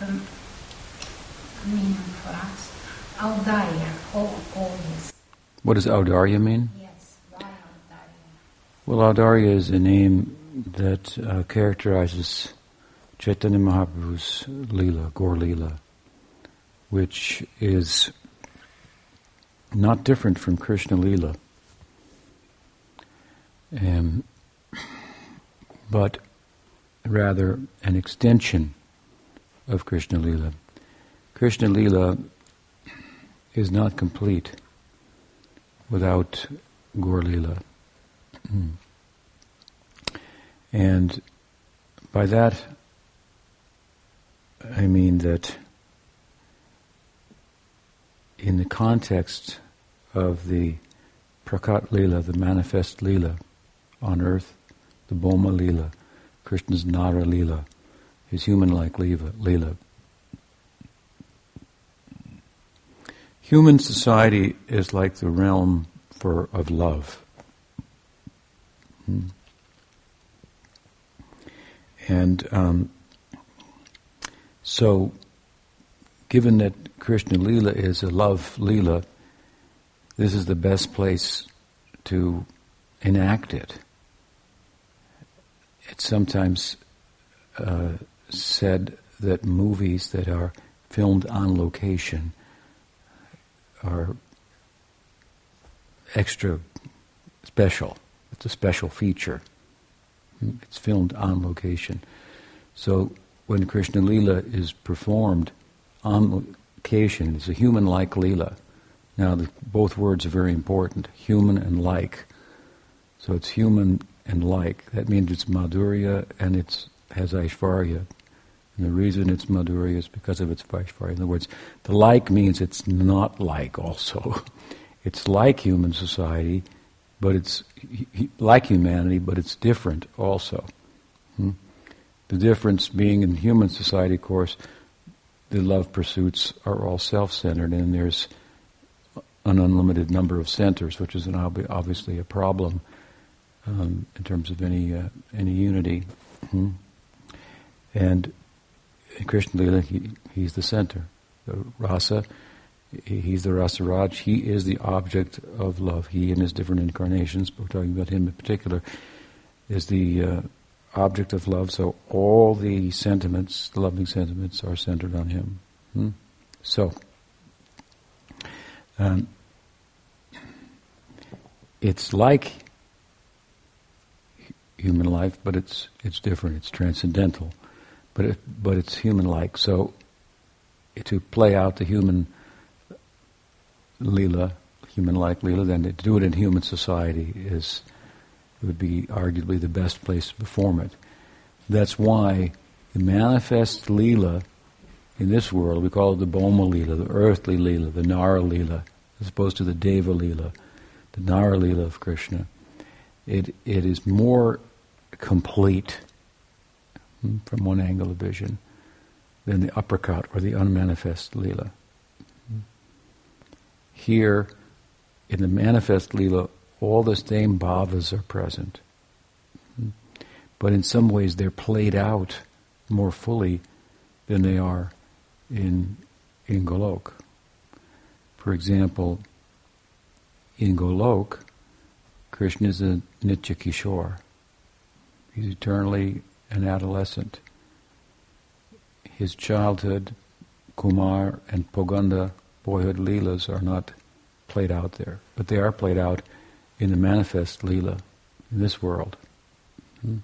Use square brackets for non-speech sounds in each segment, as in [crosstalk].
meaning for us. Audarya, all, all. What does Audarya mean? Yes, why Audarya? Well, Audarya is a name that uh, characterizes Chaitanya Mahaprabhu's Leela, Gaur Leela, which is not different from Krishna Leela, um, but rather an extension of Krishna Leela. Krishna Leela is not complete without Gaur Leela. Mm. And by that, I mean that in the context of the Prakat Leela, the manifest Leela on earth, the Bhauma Leela, Krishna's Nara Leela, his human-like Leela. Human society is like the realm for of love. Hmm. And um, so, given that Krishna Lila is a love Lila, this is the best place to enact it. It's sometimes uh, said that movies that are filmed on location are extra special. It's a special feature. It's filmed on location. So when Krishna Lila is performed on location, it's a human-like Lila. Now, the, both words are very important, human and like. So it's human and like. That means it's Madhurya and it has Aishvarya. And the reason it's Madhurya is because of its Aishvarya. In other words, the like means it's not like also. [laughs] it's like human society, but it's like humanity, but it's different also. Hmm? The difference being in human society, of course, the love pursuits are all self-centered, and there's an unlimited number of centers, which is ob- obviously a problem um, in terms of any uh, any unity. Hmm? And in Krishna Lila, he, he's the center. The rasa He's the rasa raj. He is the object of love. He, in his different incarnations, but we're talking about him in particular, is the uh, object of love. So all the sentiments, the loving sentiments, are centered on him. Hmm? So, um, it's like human life, but it's it's different. It's transcendental, but it, but it's human-like. So, to play out the human lila, human-like lila, then to do it in human society is would be arguably the best place to perform it. That's why the manifest lila in this world, we call it the Bhauma lila, the earthly lila, the Nara lila, as opposed to the Deva lila, the Nara lila of Krishna. It it is more complete Hmm, from one angle of vision than the aprakat or the unmanifest lila. Hmm. Here, in the manifest lila, all the same bhavas are present. Hmm. But in some ways, they're played out more fully than they are in, in Golok. For example, in Golok, Krishna is a Nitya Kishore. He's eternally an adolescent. His childhood, Kumar and Pauganda boyhood leelas are not played out there, but they are played out in the manifest leela in this world. Hmm.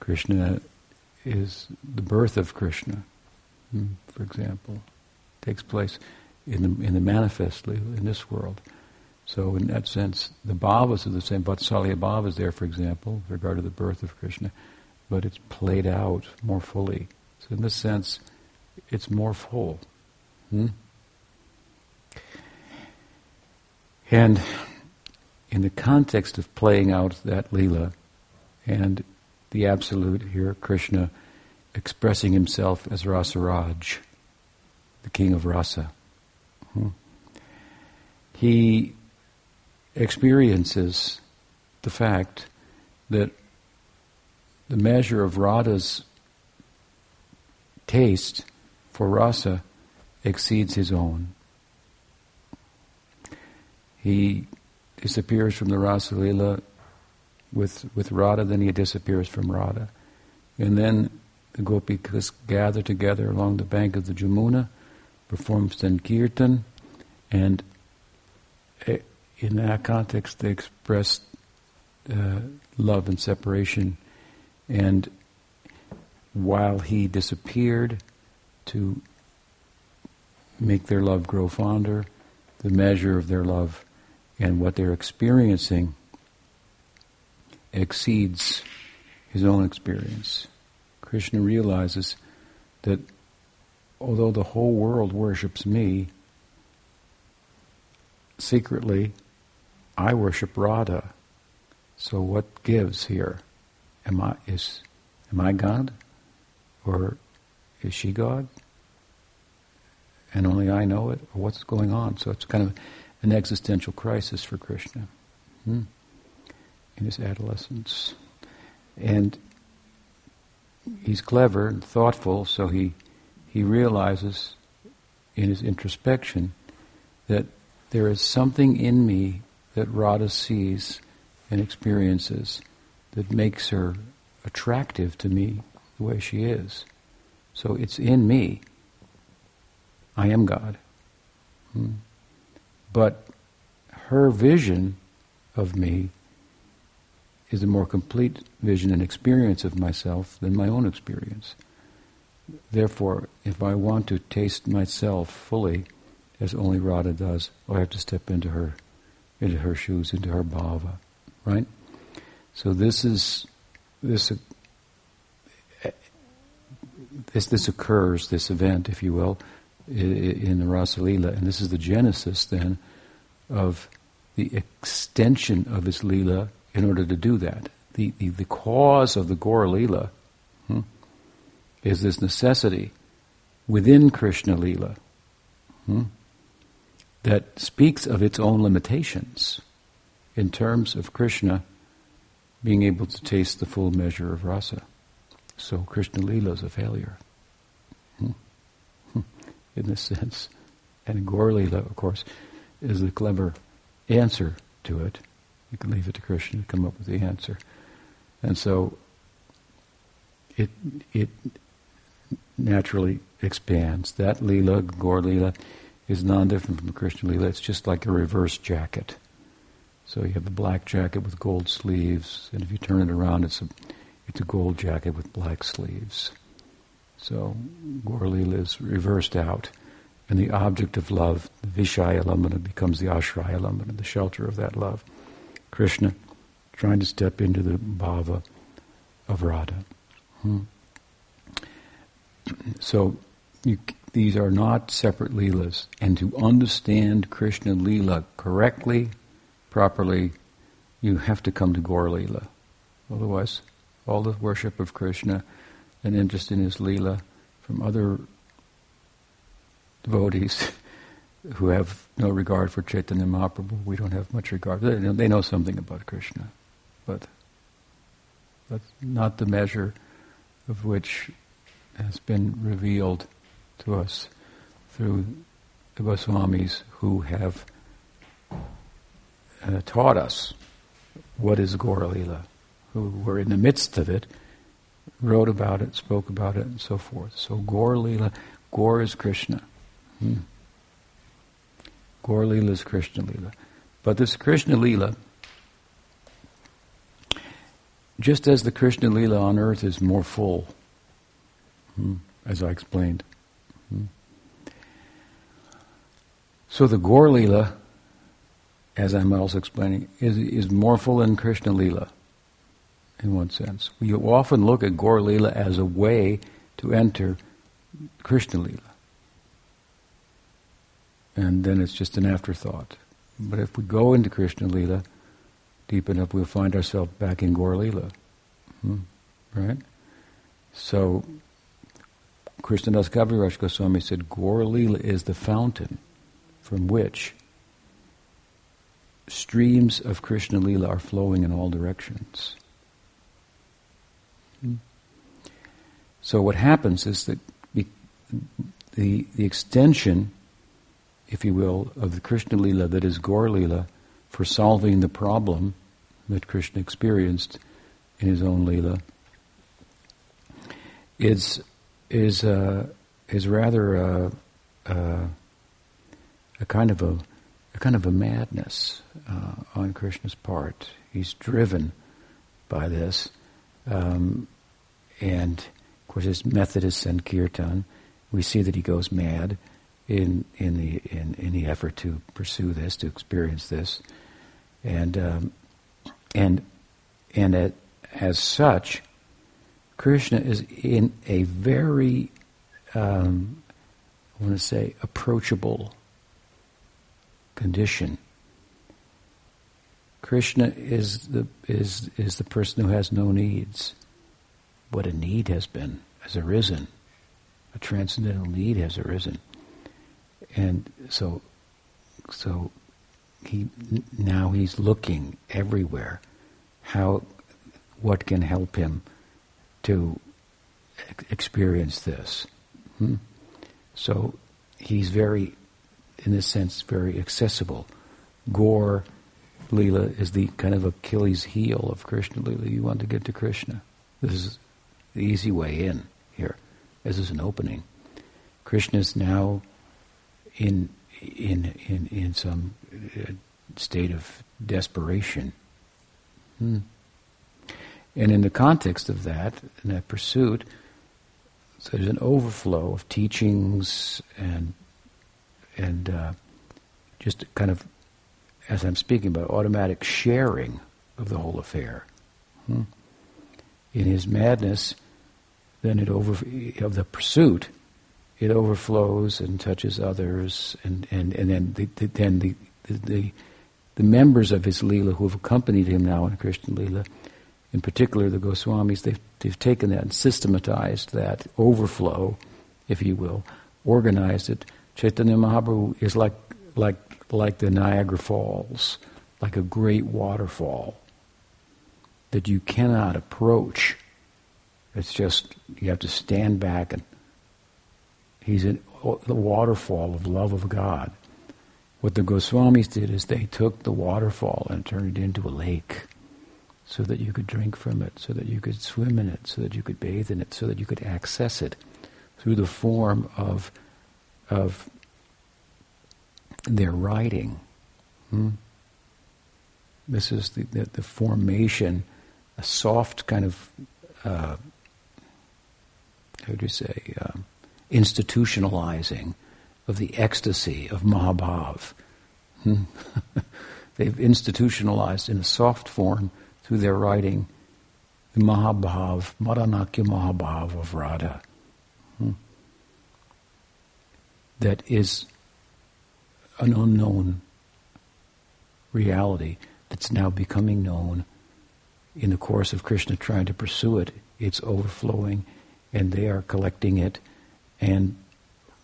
Krishna is the birth of Krishna, hmm, for example, takes place in the in the manifest leela in this world. So in that sense, the bhavas are the same. Vatsalya bhava is there, for example, with regard to the birth of Krishna, but it's played out more fully So in this sense, it's more full. Hmm? And in the context of playing out that lila and the absolute here, Krishna expressing himself as Rasaraj, the king of rasa, hmm? he experiences the fact that the measure of Radha's taste for rasa exceeds his own. He disappears from the Rasa Lila with, with Radha, then he disappears from Radha. And then the gopikas gather together along the bank of the Jamuna, perform Sankirtan, and in that context they express uh, love and separation. And while he disappeared to make their love grow fonder, the measure of their love and what they're experiencing exceeds his own experience. Krishna realizes that although the whole world worships me, secretly I worship Radha. So what gives here? Am I is am I God? Or is she God? And only I know it? Or what's going on? So it's kind of an existential crisis for Krishna hmm, in his adolescence. And he's clever and thoughtful, so he, he realizes in his introspection that there is something in me that Radha sees and experiences that makes her attractive to me the way she is. So it's in me. I am God. Hmm. But her vision of me is a more complete vision and experience of myself than my own experience. Therefore, if I want to taste myself fully, as only Radha does, I have to step into her into her shoes, into her bhava, right? So this is this this this occurs, this event, if you will, in the Rasa Lila, and this is the genesis then of the extension of his Lila in order to do that. The, the, the cause of the Gaur Lila hmm, is this necessity within Krishna Lila. Hmm, that speaks of its own limitations in terms of Krishna being able to taste the full measure of rasa. So Krishna Lila is a failure hmm. in this sense. And Gaur Lila, of course, is the clever answer to it. You can leave it to Krishna to come up with the answer. And so it it naturally expands. That Lila, Gaur Lila, is non-different from Krishna Leela. It's just like a reverse jacket. So you have a black jacket with gold sleeves, and if you turn it around, it's a it's a gold jacket with black sleeves. So Gaur Lila is reversed out, and the object of love, the Vishaya Lambana, becomes the Ashraya Lambana, the shelter of that love. Krishna trying to step into the bhava of Radha. Hmm. So you these are not separate Leelas. And to understand Krishna Leela correctly, properly, you have to come to Gaur Leela. Otherwise, all the worship of Krishna and interest in his Leela from other devotees [laughs] who have no regard for Chaitanya Mahaprabhu, we don't have much regard. They know, they know something about Krishna, but that's not the measure of which has been revealed to us through the Goswamis who have uh, taught us what is Gaur Lila, who were in the midst of it, wrote about it, spoke about it, and so forth. So Gaur Lila, Gaur is Krishna. Hmm. Lila is Krishna Lila. But this Krishna Lila, just as the Krishna Lila on earth is more full, hmm, as I explained, So the Gaur Lila, as I'm also explaining, is, is more full than Krishna Lila, in one sense. We often look at Gaur Lila as a way to enter Krishna Lila. And then it's just an afterthought. But if we go into Krishna Lila deep enough, we'll find ourselves back in Gaur Lila. Hmm? Right? So, Krishnadas Kaviraj Goswami said, Gaur Lila is the fountain from which streams of Krishna Lila are flowing in all directions. Hmm? So what happens is that the, the, extension, if you will, of the Krishna Lila that is Gaur Lila for solving the problem that Krishna experienced in his own Lila is is uh, is rather a, a, a, kind of a, a kind of a madness uh, on Krishna's part. He's driven by this, um, and of course his method is Sankirtan. We see that he goes mad in in the in, in the effort to pursue this, to experience this, and um, and and at, as such, Krishna is in a very, um, I want to say, approachable condition. Krishna is the is is the person who has no needs. What a need has been has arisen, a transcendental need has arisen, and so so he now he's looking everywhere how what can help him to experience this. Hmm? So he's very, in this sense, very accessible. Gaur Lila is the kind of Achilles heel of Krishna Lila. You want to get to Krishna. This is the easy way in here. This is an opening. Krishna is now in in in in some uh, state of desperation. Hmm. And in the context of that, in that pursuit, so there's an overflow of teachings and and uh, just kind of, as I'm speaking about, automatic sharing of the whole affair. Hmm? In his madness, then it over of the pursuit, it overflows and touches others, and and and then the, the then the, the the members of his lila who have accompanied him now in Krishna lila in particular the Goswamis, they've, they've taken that and systematized that overflow, if you will, organized it. Chaitanya Mahaprabhu is like, like, like the Niagara Falls, like a great waterfall that you cannot approach. It's just, you have to stand back and he's in the waterfall of love of God. What the Goswamis did is they took the waterfall and turned it into a lake so that you could drink from it, so that you could swim in it, so that you could bathe in it, so that you could access it through the form of, of their writing. Hmm? This is the, the, the, formation, a soft kind of, uh, how do you say, uh, institutionalizing of the ecstasy of Mahabhav. Hmm? [laughs] They've institutionalized in a soft form through their writing the Mahabhav, Madanakhya Mahabhav of Radha. Hmm. That is an unknown reality that's now becoming known in the course of Krishna trying to pursue it. It's overflowing, and they are collecting it and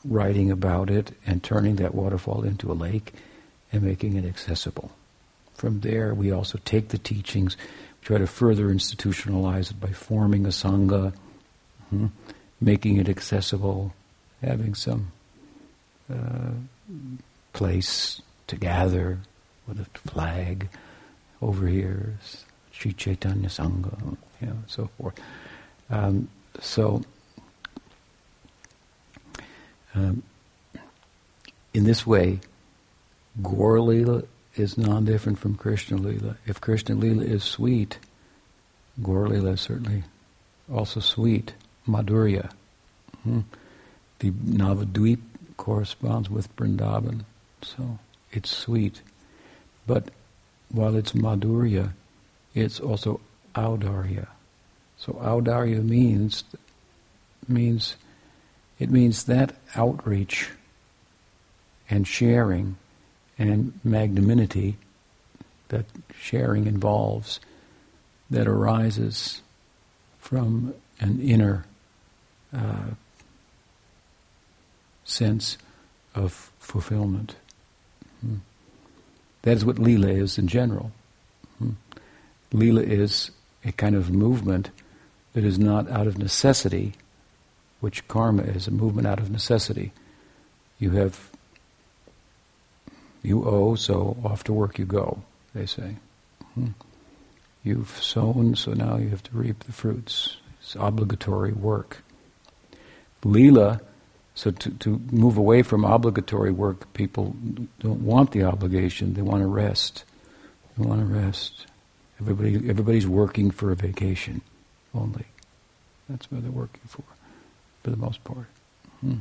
writing about it and turning that waterfall into a lake and making it accessible. From there, we also take the teachings, try to further institutionalize it by forming a sangha, hmm, making it accessible, having some uh, place to gather with a flag over here, Sri Chaitanya Sangha, you know, so forth. Um, so, um, in this way, Gaur Lila is non-different from Krishna Lila. If Krishna Lila is sweet, Gaur Lila is certainly also sweet. Madhurya. Hmm. The Navadvip corresponds with Vrindavan, so it's sweet. But while it's Madhurya, it's also Audarya. So Audarya means means it means that outreach and sharing and magnanimity that sharing involves that arises from an inner uh, sense of fulfillment. Hmm. That is what Lila is in general. Hmm. Lila is a kind of movement that is not out of necessity, which karma is a movement out of necessity. You have, you owe, so off to work you go, they say. Hmm. You've sown, so now you have to reap the fruits. It's obligatory work. Lila, so to, to move away from obligatory work, people don't want the obligation, they want to rest. They want to rest. Everybody, everybody's working for a vacation only. That's what they're working for, for the most part. Hmm.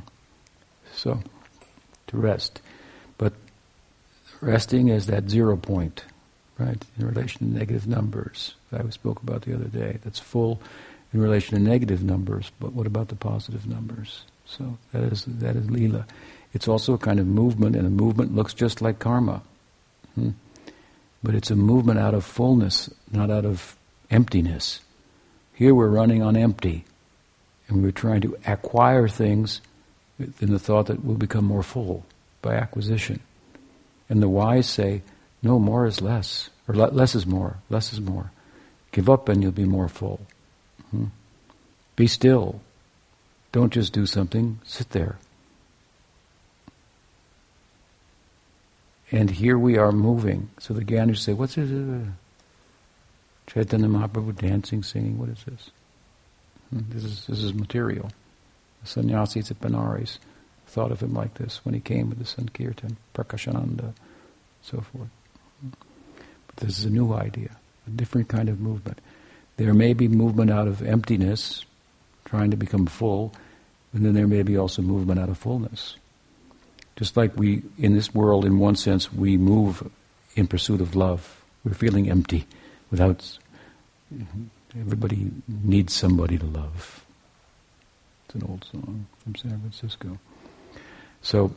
So, to rest. Resting is that zero point, right, in relation to negative numbers that I spoke about the other day. That's full in relation to negative numbers, but what about the positive numbers? So that is that is lila. It's also a kind of movement, and a movement looks just like karma. Hmm. But it's a movement out of fullness, not out of emptiness. Here we're running on empty, and we're trying to acquire things in the thought that we'll become more full by acquisition. And the wise say, no, more is less, or less is more, less is more. Give up and you'll be more full. Hmm? Be still. Don't just do something, sit there. And here we are moving. So the Gyanis say, what's this? Chaitanya Mahaprabhu dancing, singing, what is this? Hmm, this is, this is material. The sannyasis at Benares thought of him like this when he came with the Sankirtan, Prakashananda, so forth. But this is a new idea, a different kind of movement. There may be movement out of emptiness, trying to become full, and then there may be also movement out of fullness. Just like we, in this world, in one sense, we move in pursuit of love. We're feeling empty without. Everybody needs somebody to love. It's an old song from San Francisco. So,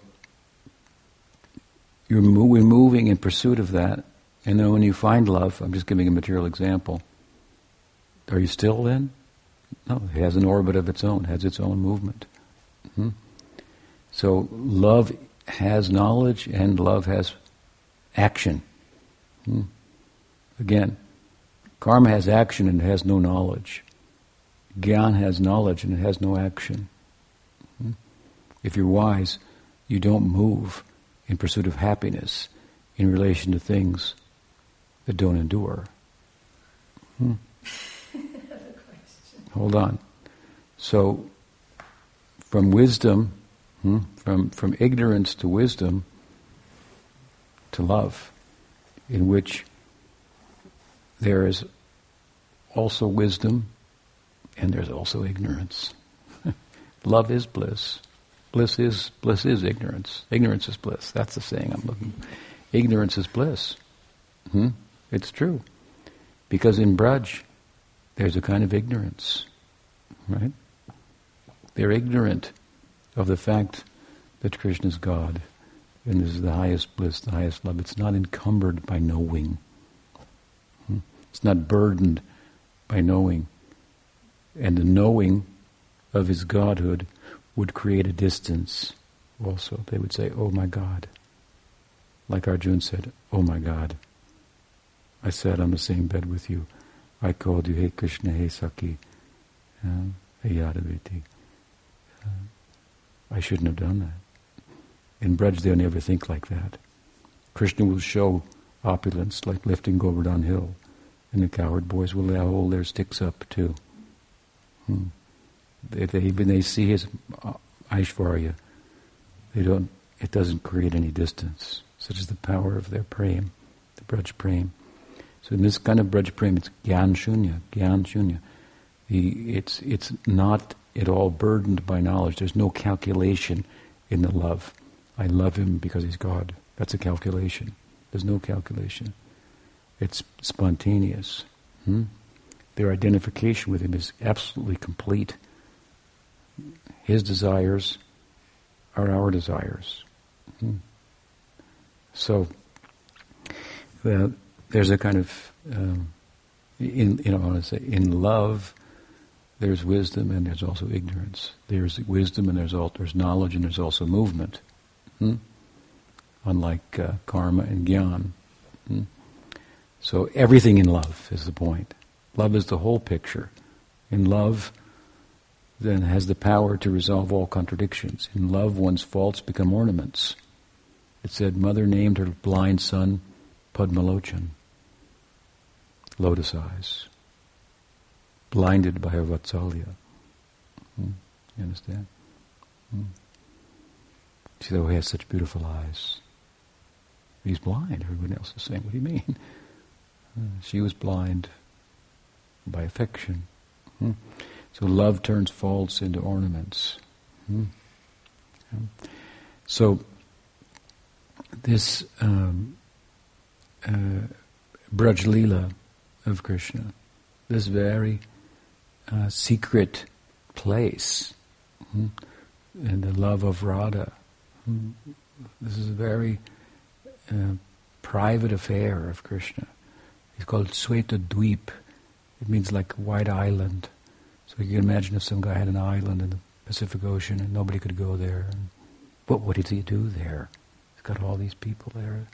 you're mo- we're moving in pursuit of that, and then when you find love, I'm just giving a material example. Are you still then? No, it has an orbit of its own, has its own movement. hmm So love has knowledge and love has action. Hmm? Again, karma has action and it has no knowledge. Gyan has knowledge and it has no action. Hmm? If you're wise, you don't move in pursuit of happiness in relation to things that don't endure. Hmm? [laughs] Hold on. So, from wisdom, hmm, from, from ignorance to wisdom to love, in which there is also wisdom and there's also ignorance. [laughs] love is bliss. Bliss is bliss is ignorance. Ignorance is bliss. That's the saying I'm looking. Ignorance is bliss. Hmm? It's true, because in Braj, there's a kind of ignorance, right? They're ignorant of the fact that Krishna is God and this is the highest bliss, the highest love. It's not encumbered by knowing. Hmm? It's not burdened by knowing. And the knowing of his godhood would create a distance also. They would say, Oh my God. Like Arjun said, Oh my God. I sat on the same bed with you. I called you, Hey Krishna, Hey Saki, um, Hey Yadaviti. Uh, I shouldn't have done that. In Braj, they'll never think like that. Krishna will show opulence like lifting Govardhan Hill, and the coward boys will hold their sticks up too. Hmm. They, they, even they see his uh, Aishvarya, they don't. It doesn't create any distance. Such is the power of their prem, the Braj prem. So in this kind of Braj Prem, it's Gyan Shunya, Gyan Shunya. The, it's, it's not at all burdened by knowledge. There's no calculation in the love. I love him because he's God. That's a calculation. There's no calculation. It's spontaneous. Hmm? Their identification with him is absolutely complete. His desires are our desires. Hmm. So well, there's a kind of um, in you know I want to say in love there's wisdom and there's also ignorance. There's wisdom and there's all, there's knowledge and there's also movement. Hmm? Unlike uh, karma and gyan. Hmm? So everything in love is the point. Love is the whole picture. In love, then has the power to resolve all contradictions. In love, one's faults become ornaments. It said, Mother named her blind son Padmalochan, lotus eyes, blinded by her Vatsalya. Hmm? You understand? Hmm. She said, Oh, he has such beautiful eyes. He's blind. Everyone else is saying, What do you mean? [laughs] She was blind by affection. Hmm? So love turns faults into ornaments. Hmm? So this um, uh, Braj of Krishna, this very uh, secret place, hmm? and the love of Radha. Hmm? This is a very uh, private affair of Krishna. It's called Sweta Dweep. It means like white island. So you can imagine if some guy had an island in the Pacific Ocean and nobody could go there. What would he do there? He's got all these people there.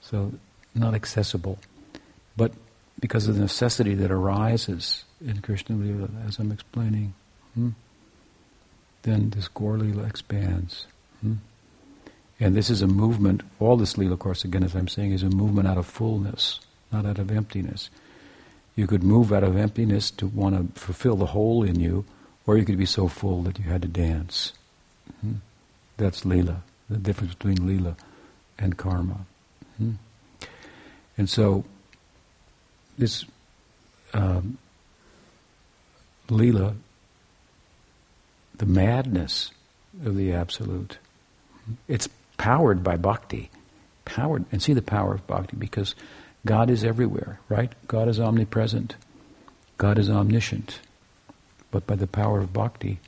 So not accessible. But because of the necessity that arises in Krishna Lila, as I'm explaining, hmm, then this Gaur expands. Hmm? And this is a movement, all this Lila, of course, again, as I'm saying, is a movement out of fullness, not out of emptiness. You could move out of emptiness to want to fulfill the hole in you, or you could be so full that you had to dance. Hmm? That's Leela, the difference between Leela and karma. Hmm? And so, this um, Leela, the madness of the Absolute, it's powered by bhakti. Powered, and see the power of bhakti because God is everywhere, right? God is omnipresent. God is omniscient. But by the power of bhakti,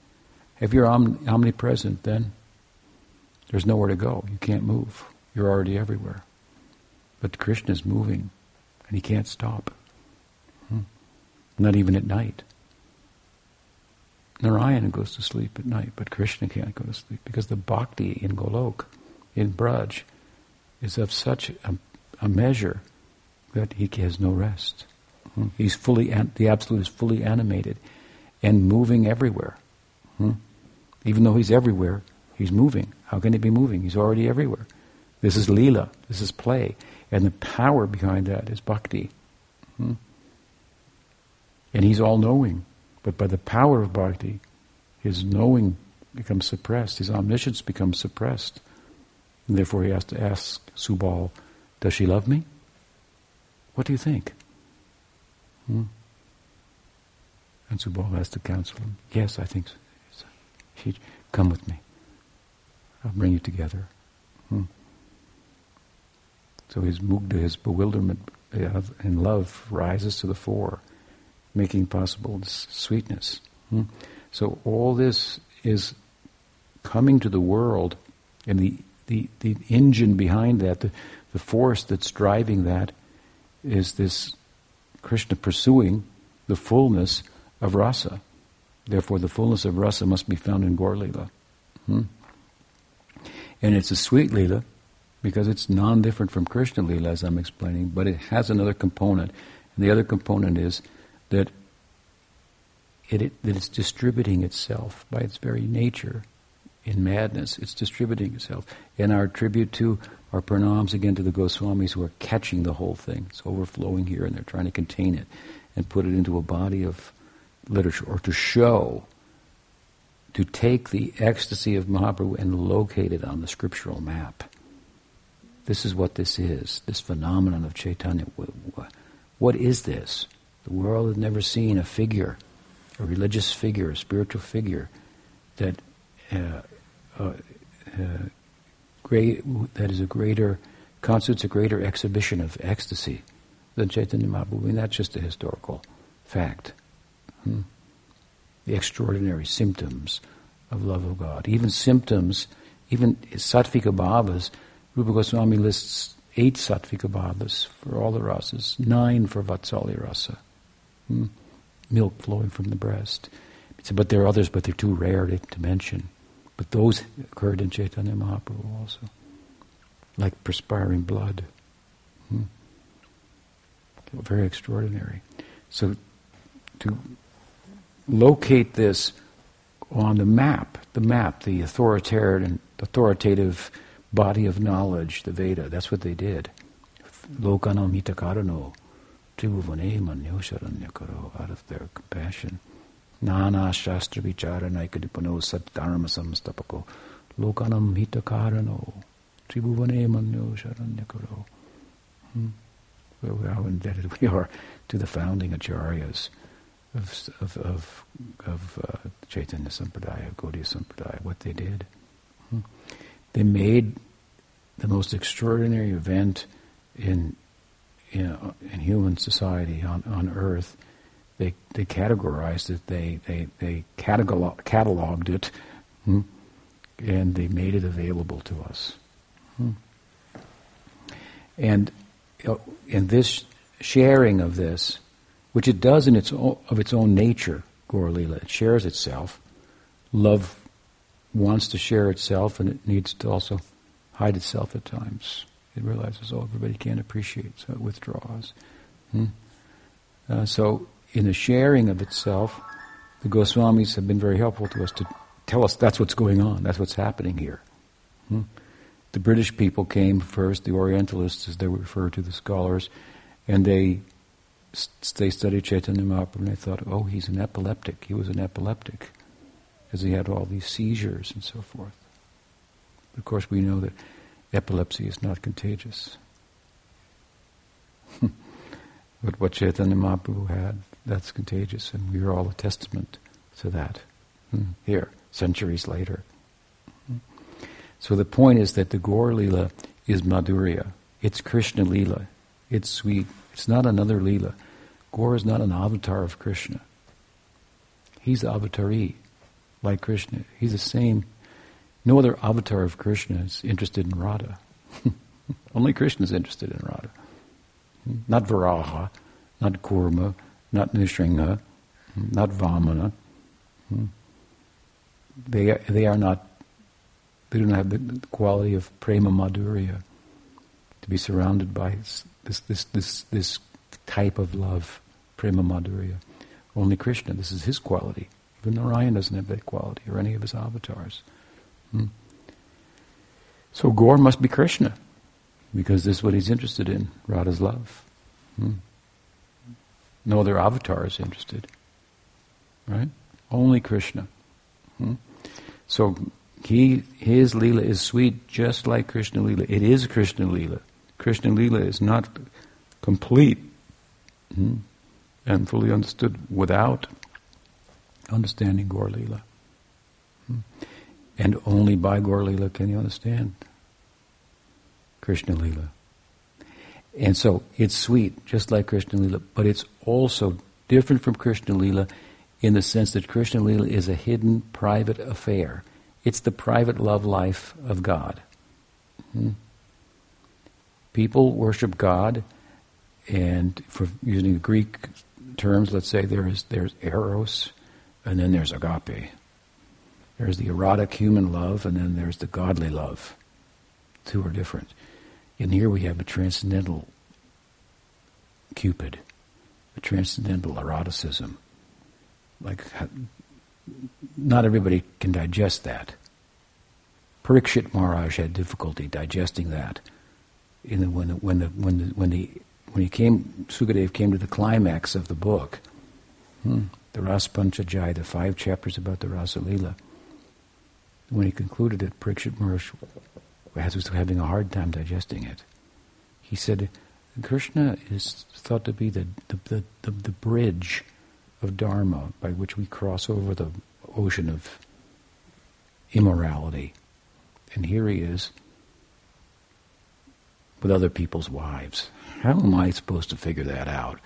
if you're om- omnipresent, then there's nowhere to go. You can't move. You're already everywhere. But Krishna is moving, and he can't stop. Hmm. Not even at night. Narayana goes to sleep at night, but Krishna can't go to sleep because the bhakti in Golok, in Braj, is of such a, a measure that he has no rest. Hmm? He's fully, the Absolute is fully animated and moving everywhere. Hmm? Even though he's everywhere, he's moving. How can he be moving? He's already everywhere. This is lila. This is play, and the power behind that is bhakti. Hmm? And he's all-knowing, but by the power of bhakti, his knowing becomes suppressed. His omniscience becomes suppressed, and therefore he has to ask Subal, "Does she love me?" What do you think? Hmm? And Subal has to counsel him. Yes, I think so. She, come with me. I'll bring you together. Hmm. So his mugdha, his bewilderment in love rises to the fore, making possible this sweetness. Hmm. So all this is coming to the world, and the, the, the engine behind that, the, the force that's driving that, is this Krishna pursuing the fullness of rasa. Therefore, the fullness of rasa must be found in Gaur. Hmm? And it's a sweet Lila because it's non different from Krishna Lila, as I'm explaining, but it has another component. And the other component is that it, it, that it's distributing itself by its very nature in madness. It's distributing itself. And our tribute to our pranams again to the Goswamis who are catching the whole thing. It's overflowing here and they're trying to contain it and put it into a body of literature or to show, to take the ecstasy of Mahaprabhu and locate it on the scriptural map. This is what this is, this phenomenon of Chaitanya. What is this? The world has never seen a figure, a religious figure, a spiritual figure that uh, uh, uh, great, that is a greater, constitutes a greater exhibition of ecstasy than Chaitanya Mahaprabhu. I mean, that's just a historical fact. Hmm? The extraordinary symptoms of love of God. Even symptoms, even sattvika bhavas, Rupa Goswami lists eight sattvika bhavas for all the rasas, nine for Vatsalya rasa. Hmm? Milk flowing from the breast. But there are others, but they're too rare to, to mention. But those occurred in Chaitanya Mahaprabhu also, like perspiring blood. Hmm? Very extraordinary. So to locate this on the map, the map, the authoritarian, authoritative body of knowledge, the Veda, that's what they did. Lokanam hitakarano, tribhuvane manyosharanyakaro, out of their compassion. Nana shastra vichara naikadipano dharma samstapako, lokanam hitakarano, tribhuvane manyosharanyakaro. Hmm? How indebted we are to the founding acharyas of, of, of, of uh, Chaitanya Sampradaya, Gaudiya Sampradaya, what they did. Hmm. They made the most extraordinary event in, in, in human society on, on earth. They, they categorized it, they, they, they catalog, cataloged it, hmm, and they made it available to us. Hmm. And in this sharing of this, which it does in its own, of its own nature, Gaur it shares itself. Love wants to share itself, and it needs to also hide itself at times. It realizes, oh, everybody can't appreciate, so it withdraws. Hmm? Uh, so, in the sharing of itself, the Goswamis have been very helpful to us to tell us that's what's going on, that's what's happening here. Hmm? The British people came first, the Orientalists, as they refer to the scholars, and they they studied Chaitanya Mahaprabhu and they thought, oh, he's an epileptic. He was an epileptic, as he had all these seizures and so forth. Of course, we know that epilepsy is not contagious. [laughs] but what Chaitanya Mahaprabhu had, that's contagious, and we are all a testament to that. Hmm. Here, centuries later. Hmm. So the point is that the Gaur Lila is Madhurya. It's Krishna Lila. It's sweet. It's not another Lila. Gaur is not an avatar of Krishna. He's the avatari, like Krishna. He's the same no other avatar of Krishna is interested in Radha. [laughs] Only Krishna is interested in Radha. Not Varaha, not Kurma, not Nrsimha, not Vamana. They, they are not, they don't have the quality of prema madhurya to be surrounded by this, this, this, this type of love, prema madhurya. Only Krishna, this is his quality. Even Narayan doesn't have that quality, or any of his avatars. Hmm. So Gaur must be Krishna, because this is what he's interested in, Radha's love. Hmm. No other avatar is interested. Right? Only Krishna. Hmm. So he his lila is sweet just like Krishna lila. It is Krishna lila. Krishna lila is not complete hmm, and fully understood without understanding Gaur lila. Hmm. And only by Gaur Lila can you understand Krishna Lila. And so it's sweet, just like Krishna Lila, but it's also different from Krishna Lila in the sense that Krishna Lila is a hidden private affair. It's the private love life of God. Hmm? People worship God, and for using Greek terms, let's say there is there's eros, and then there's agape. There's the erotic human love, and then there's the godly love. Two are different. And here we have a transcendental Cupid, a transcendental eroticism. Like, not everybody can digest that. Parikshit Maharaj had difficulty digesting that. The, when, the, when, the, when, the, when, the, when he came, Sukadev came to the climax of the book, hmm, the Rasapanchadhyayi, the five chapters about the Rasa Lila, when he concluded it, Parikshit Maharaj was having a hard time digesting it. He said, Krishna is thought to be the, the, the, the, the bridge of Dharma by which we cross over the ocean of immorality. And here he is with other people's wives. How am I supposed to figure that out?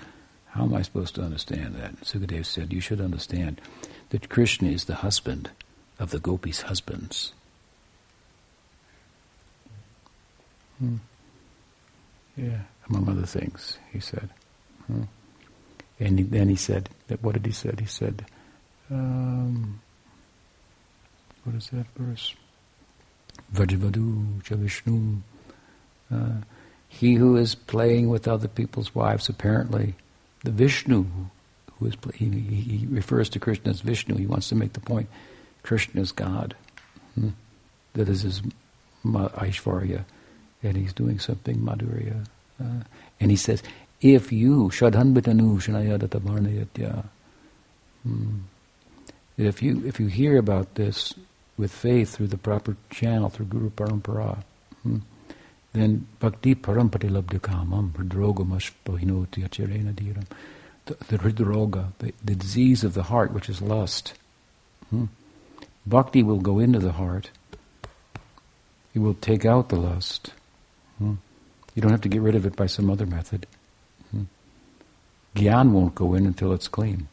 How am I supposed to understand that? Sukadev said, You should understand that Krishna is the husband of the gopis' husbands. Hmm. Yeah, among other things, he said. Hmm. And he, then he said, what did he say? He said, um, what is that verse? Vrajavadu Vishnu. Uh, he who is playing with other people's wives, apparently, the Vishnu, who is he, he refers to Krishna as Vishnu. He wants to make the point: Krishna is God. Hmm? That is his Aishvarya, and he's doing something Madhurya. Uh, and he says, if you shadhanbitanu shanayadata varnayatya, hmm, if you if you hear about this with faith through the proper channel through Guru Parampara, hmm, then bhakti parampati labdhikamam hridrogamashpahinoti acharena dhiram. The hridroga, the, the disease of the heart, which is lust. Hmm. Bhakti will go into the heart. It will take out the lust. Hmm. You don't have to get rid of it by some other method. Hmm. Gyan won't go in until it's clean.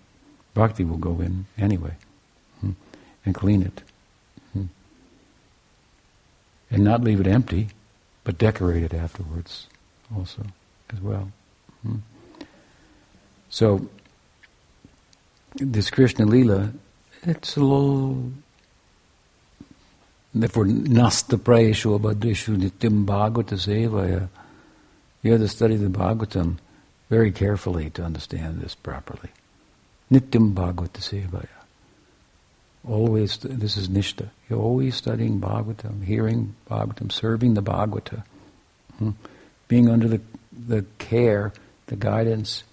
Bhakti will go in anyway hmm, and clean it. Hmm. And not leave it empty, but decorate it afterwards also as well. Hmm. So, this Krishna Lila, it's a little Therefore, nasta prayeshu abhadrishu nityam bhagavata sevaya. You have to study the Bhagavatam very carefully to understand this properly. Nityam bhagavata sevaya. Always, this is nishta. You're always studying Bhagavatam, hearing Bhagavatam, serving the Bhagavata, hmm? being under the, the care, the guidance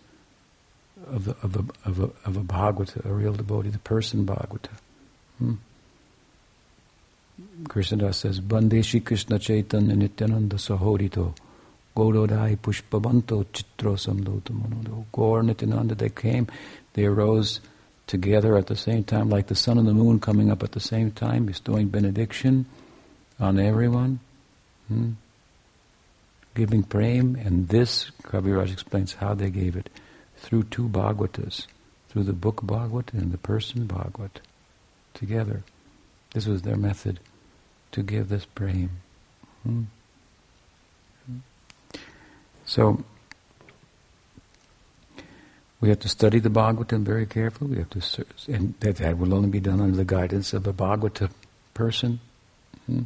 of, the, of, a, of, a, of a Bhagavata, a real devotee, the person Bhagavata. Hmm? Krishnadas says, Bandeshi Krishna Chaitanya Nityananda Sahorito Gododai Pushpavanto Chitro Samdota Monodo. Gaur Nityananda, they came, they arose together at the same time, like the sun and the moon coming up at the same time, bestowing benediction on everyone, hmm? giving praying, and this, Kaviraj explains how they gave it, through two Bhagavatas, through the book Bhagavat and the person Bhagavat, together. This was their method to give this praying. Hmm? So, we have to study the Bhagavatam very carefully. We have to, and that, that will only be done under the guidance of a Bhagavata person. Hmm?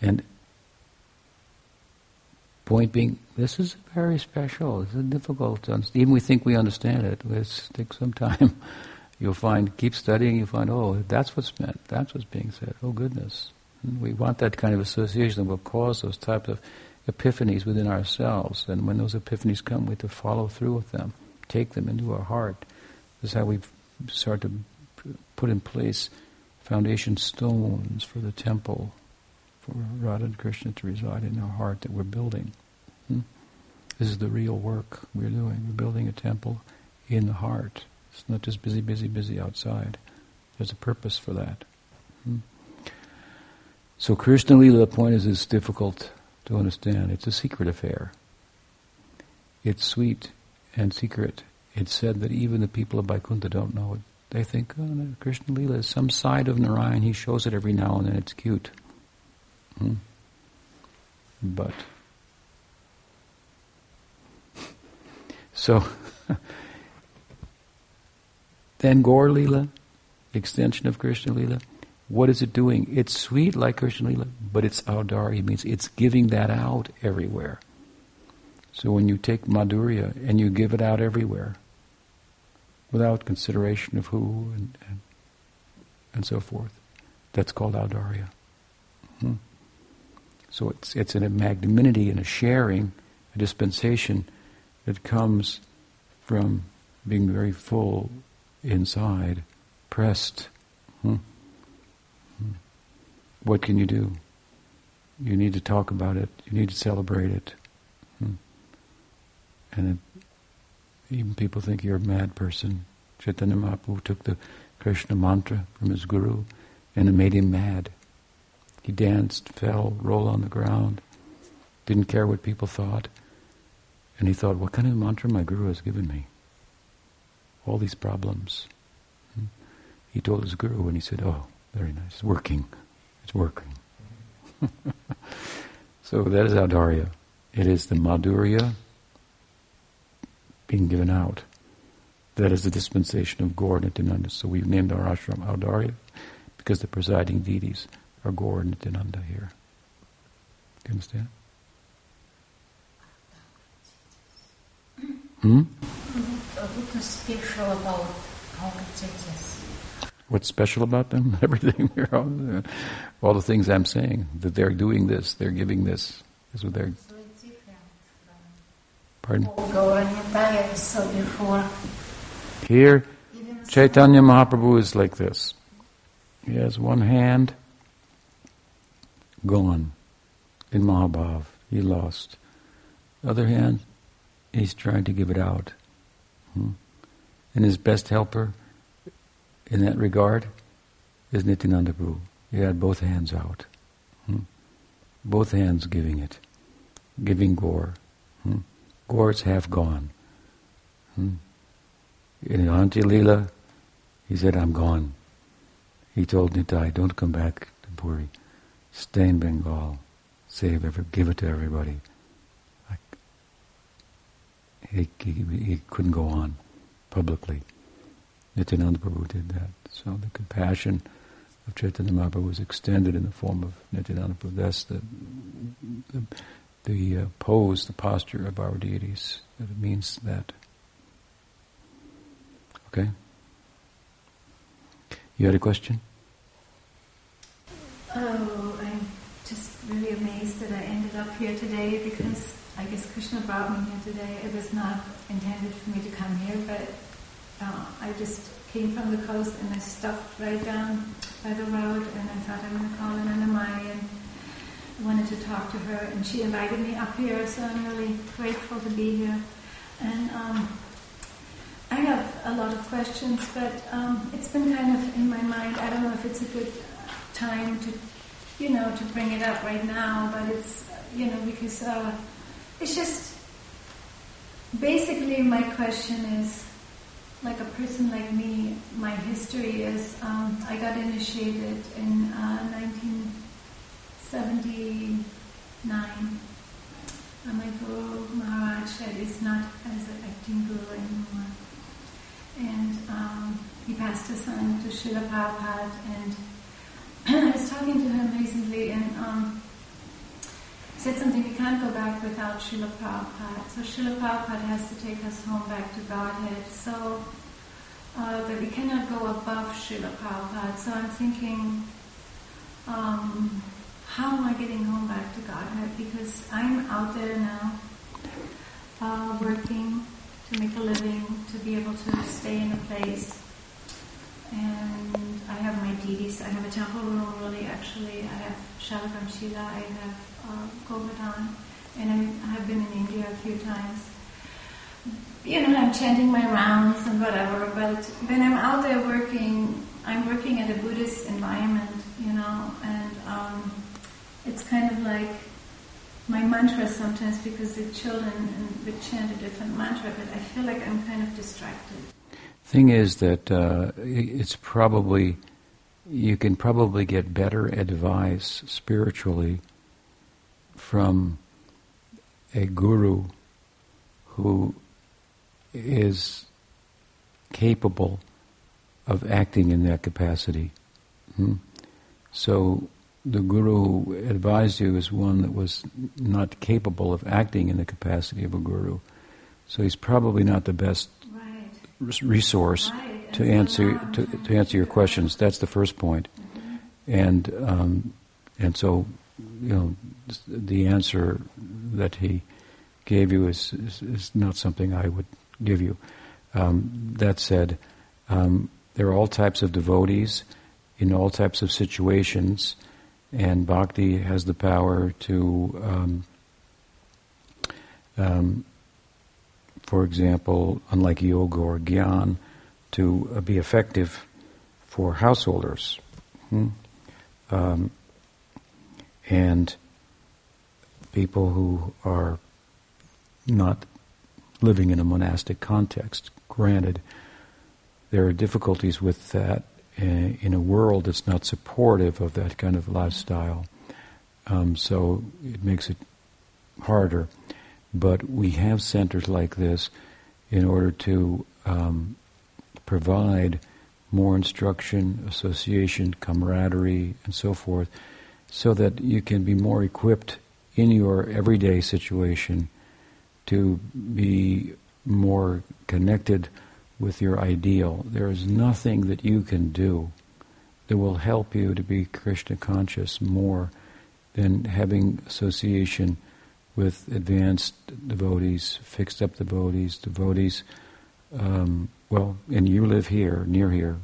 And point being, this is very special. Is difficult to understand. Even we think we understand it. It takes some [laughs] time. You'll find, keep studying, you find, oh, that's what's meant. That's what's being said. Oh, goodness. And we want that kind of association that will cause those types of epiphanies within ourselves. And when those epiphanies come, we have to follow through with them, take them into our heart. This is how we start to put in place foundation stones for the temple for Radha and Krishna to reside in our heart that we're building. Hmm? This is the real work we're doing. We're building a temple in the heart. It's not just busy, busy, busy outside. There's a purpose for that. Hmm? So Krishna Lila, the point is, it's difficult to understand. It's a secret affair. It's sweet and secret. It's said that even the people of Vaikuntha don't know it. They think oh, Krishna Lila is some side of Narayan. He shows it every now and then. It's cute. Hmm? But [laughs] so [laughs] then Gaur Lila, extension of Krishna Lila. What is it doing? It's sweet like Krishna Lila, but it's audari, means it's giving that out everywhere. So when you take Madhurya and you give it out everywhere, without consideration of who and, and, and so forth, that's called audarya. Hmm. So it's, it's a magnanimity and a sharing, a dispensation that comes from being very full inside, pressed. Hmm what can you do? You need to talk about it. You need to celebrate it. Hmm. And it, even people think you're a mad person. Chaitanya Mahaprabhu took the Krishna mantra from his guru and it made him mad. He danced, fell, rolled on the ground, didn't care what people thought. And he thought, what kind of mantra my guru has given me? All these problems. Hmm. He told his guru and he said, oh, Very nice. It's working. It's working. [laughs] so that is Audarya. It is the Madhurya being given out. That is the dispensation of Gaur Nityananda. So we've named our ashram Audarya because the presiding deities are Gaur Nityananda here. Do you understand? Hmm? What is special about? What's special about them? [laughs] Everything. all the things I'm saying. That they're doing this, they're giving this. Is what they're. So it's different Pardon? from so before Here, Chaitanya Mahaprabhu is like this. He has one hand gone in Mahabhav. He lost. Other hand, he's trying to give it out. And his best helper in that regard is Nityananda Prabhu. He had both hands out. Hmm? Both hands giving it. Giving gore. Hmm? Gaur's half gone. Hmm? In Antya Leela, he said, I'm gone. He told Nitai, don't come back to Puri. Stay in Bengal. Save every, give it to everybody. He, he, he couldn't go on publicly. Nityananda Prabhu did that. So the compassion of Chaitanya Mahaprabhu was extended in the form of Nityananda Prabhu. That's the, the, the uh, pose, the posture of our deities. It means that. Okay? You had a question? Oh, I'm just really amazed that I ended up here today because I guess Krishna brought me here today. It was not intended for me to come here, but uh, I just came from the coast and I stopped right down by the road and I thought I'm going to call in Anamai and I wanted to talk to her and she invited me up here, so I'm really grateful to be here. And um, I have a lot of questions, but um, it's been kind of in my mind. I don't know if it's a good time to, you know, to bring it up right now, but it's, you know, because uh, it's just basically my question is, like a person like me, my history is um, I got initiated in uh, 1979. Uh, my guru Maharaj said is not as an acting guru anymore. And um, he passed his son to Srila Prabhupada and [clears throat] I was talking to him recently and um, he said something, we can't go back without Srila Prabhupada. So Srila Prabhupada has to take us home back to Godhead. So, uh, but we cannot go above Srila Prabhupada. So I'm thinking, um, how am I getting home back to Godhead? Because I'm out there now, uh, working to make a living, to be able to stay in a place. And I have my deities. I have a temple room, really, actually. I have Shalagram Shila, I have uh, Govardhan, and I have been in India a few times. You know, I'm chanting my rounds and whatever, but when I'm out there working, I'm working at a Buddhist environment, you know, and um, it's kind of like my mantra sometimes because the children would chant a different mantra, but I feel like I'm kind of distracted. Thing is that uh, it's probably you can probably get better advice spiritually from a guru who is capable of acting in that capacity. Hmm? So the guru who advised you is one that was not capable of acting in the capacity of a guru. So he's probably not the best resource to answer to, to answer your questions. That's the first point. And um, and so you know the answer that he gave you is is, is not something I would give you. Um, that said, um, there are all types of devotees in all types of situations, and bhakti has the power to. For example, unlike yoga or gyan, to uh, be effective for householders. Hmm? Um, and people who are not living in a monastic context. Granted, there are difficulties with that in a world that's not supportive of that kind of lifestyle. Um, so it makes it harder. But we have centers like this in order to um, provide more instruction, association, camaraderie, and so forth, so that you can be more equipped in your everyday situation to be more connected with your ideal. There is nothing that you can do that will help you to be Krishna conscious more than having association with advanced devotees, fixed up devotees, devotees. Um, well, and you live here, near here,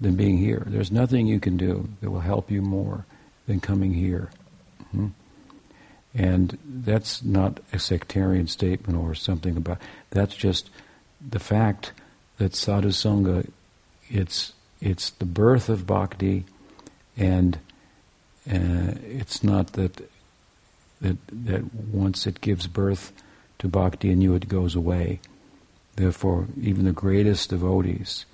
than being here. There's nothing you can do that will help you more than coming here. hmm And that's not a sectarian statement or something about. That's just the fact that sadhu sangha, it's it's the birth of bhakti, and uh, it's not that that that once it gives birth to bhakti and you it goes away. Therefore, even the greatest devotees,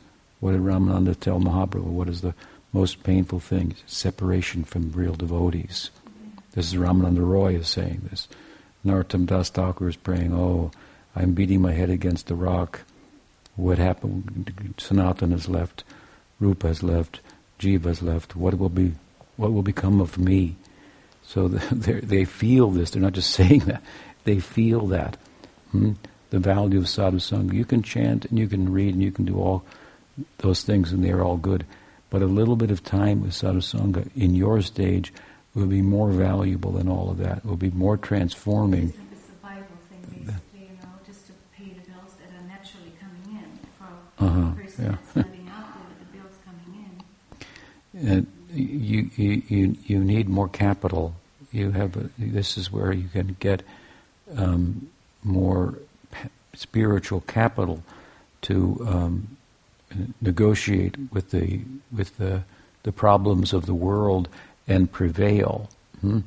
what did Ramananda tell Mahaprabhu? What is the most painful thing? Separation from real devotees. This is Ramananda Roy is saying this. Narottam Das Thakur is praying, oh, I'm beating my head against the rock. What happened? Sanatan has left, Rupa has left, Jiva has left. What will be? What will become of me? So [laughs] they feel this. They're not just [laughs] saying that. They feel that. Hmm? The value of sadhu sangha. You can chant and you can read and you can do all those things and they're all good. But a little bit of time with sadhu sangha in your stage will be more valuable than all of that. It will be more transforming. Bible thing, basically, you know, just to pay the bills that are naturally coming in for uh-huh, a person yeah. that's living out there, the bills coming in. And you, you, you need more capital. You have a, this is where you can get um, more spiritual capital to um, negotiate with the with the the problems of the world and prevail. Hmm?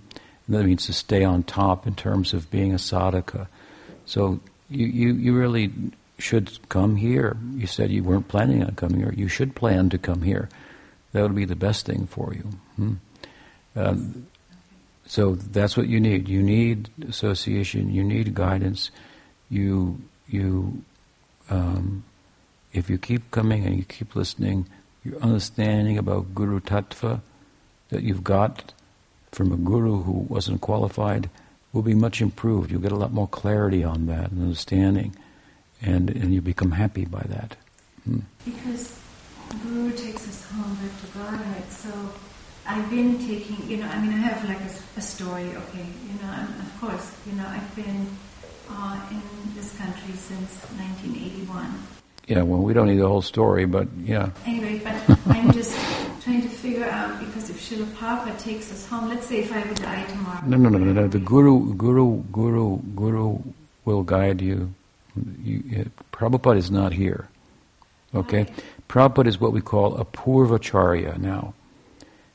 And that means to stay on top in terms of being a sadhaka. So you, you, you really should come here. You said you weren't planning on coming here. You should plan to come here that would be the best thing for you. Hmm? Um, so that's what you need. You need association. You need guidance. You you um, if you keep coming and you keep listening, your understanding about Guru Tattva that you've got from a guru who wasn't qualified will be much improved. You'll get a lot more clarity on that and understanding, and and you become happy by that. Hmm. Because Guru takes us home back to Godhead. So I've been taking, you know, I mean, I have like a, a story, okay, you know, and of course, you know, I've been uh, in this country since 1981. Yeah, well, we don't need the whole story, but yeah. Anyway, but [laughs] I'm just trying to figure out because if Srila Prabhupada takes us home, let's say if I would die tomorrow. No, no, no, no, no. The Guru, Guru, Guru, Guru will guide you. you Prabhupada is not here. Okay? okay. Prabhupada is what we call a Purvacharya now.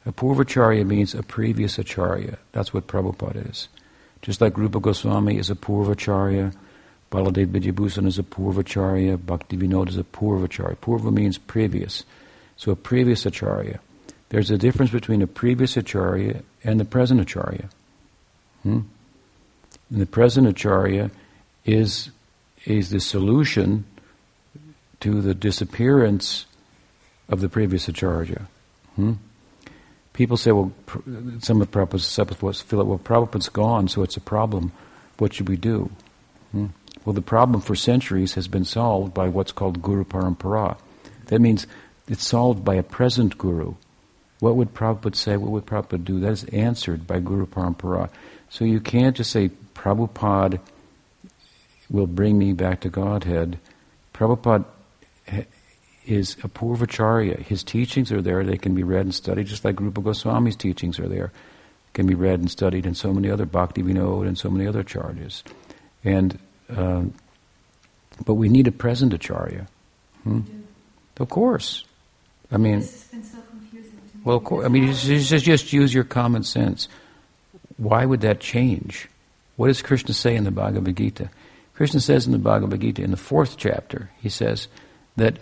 A Purvacharya means a previous Acharya. That's what Prabhupada is. Just like Rupa Goswami is a Purvacharya, Baladev Vidyabhusan is a Purvacharya, Bhakti Vinod is a Purvacharya. Purva means previous. So a previous Acharya. There's a difference between a previous Acharya and the present Acharya. Hmm? And the present Acharya is, is the solution to the disappearance of the previous acharya. Hmm? People say, well, some of Prabhupada's feel it, well, Prabhupada's gone, so it's a problem. What should we do? Hmm? Well, the problem for centuries has been solved by what's called Guru Parampara. That means it's solved by a present Guru. What would Prabhupada say? What would Prabhupada do? That is answered by Guru Parampara. So you can't just say, Prabhupada will bring me back to Godhead. Prabhupada is a Purvacharya. His teachings are there, they can be read and studied, just like Rupa Goswami's teachings are there, can be read and studied, and so many other Bhakti Vinod and so many other charges. And, uh, but we need a present acharya. Hmm? Of course. I mean, so well, of course, I mean, just, just use your common sense. Why would that change? What does Krishna say in the Bhagavad Gita? Krishna says in the Bhagavad Gita, in the fourth chapter, he says, that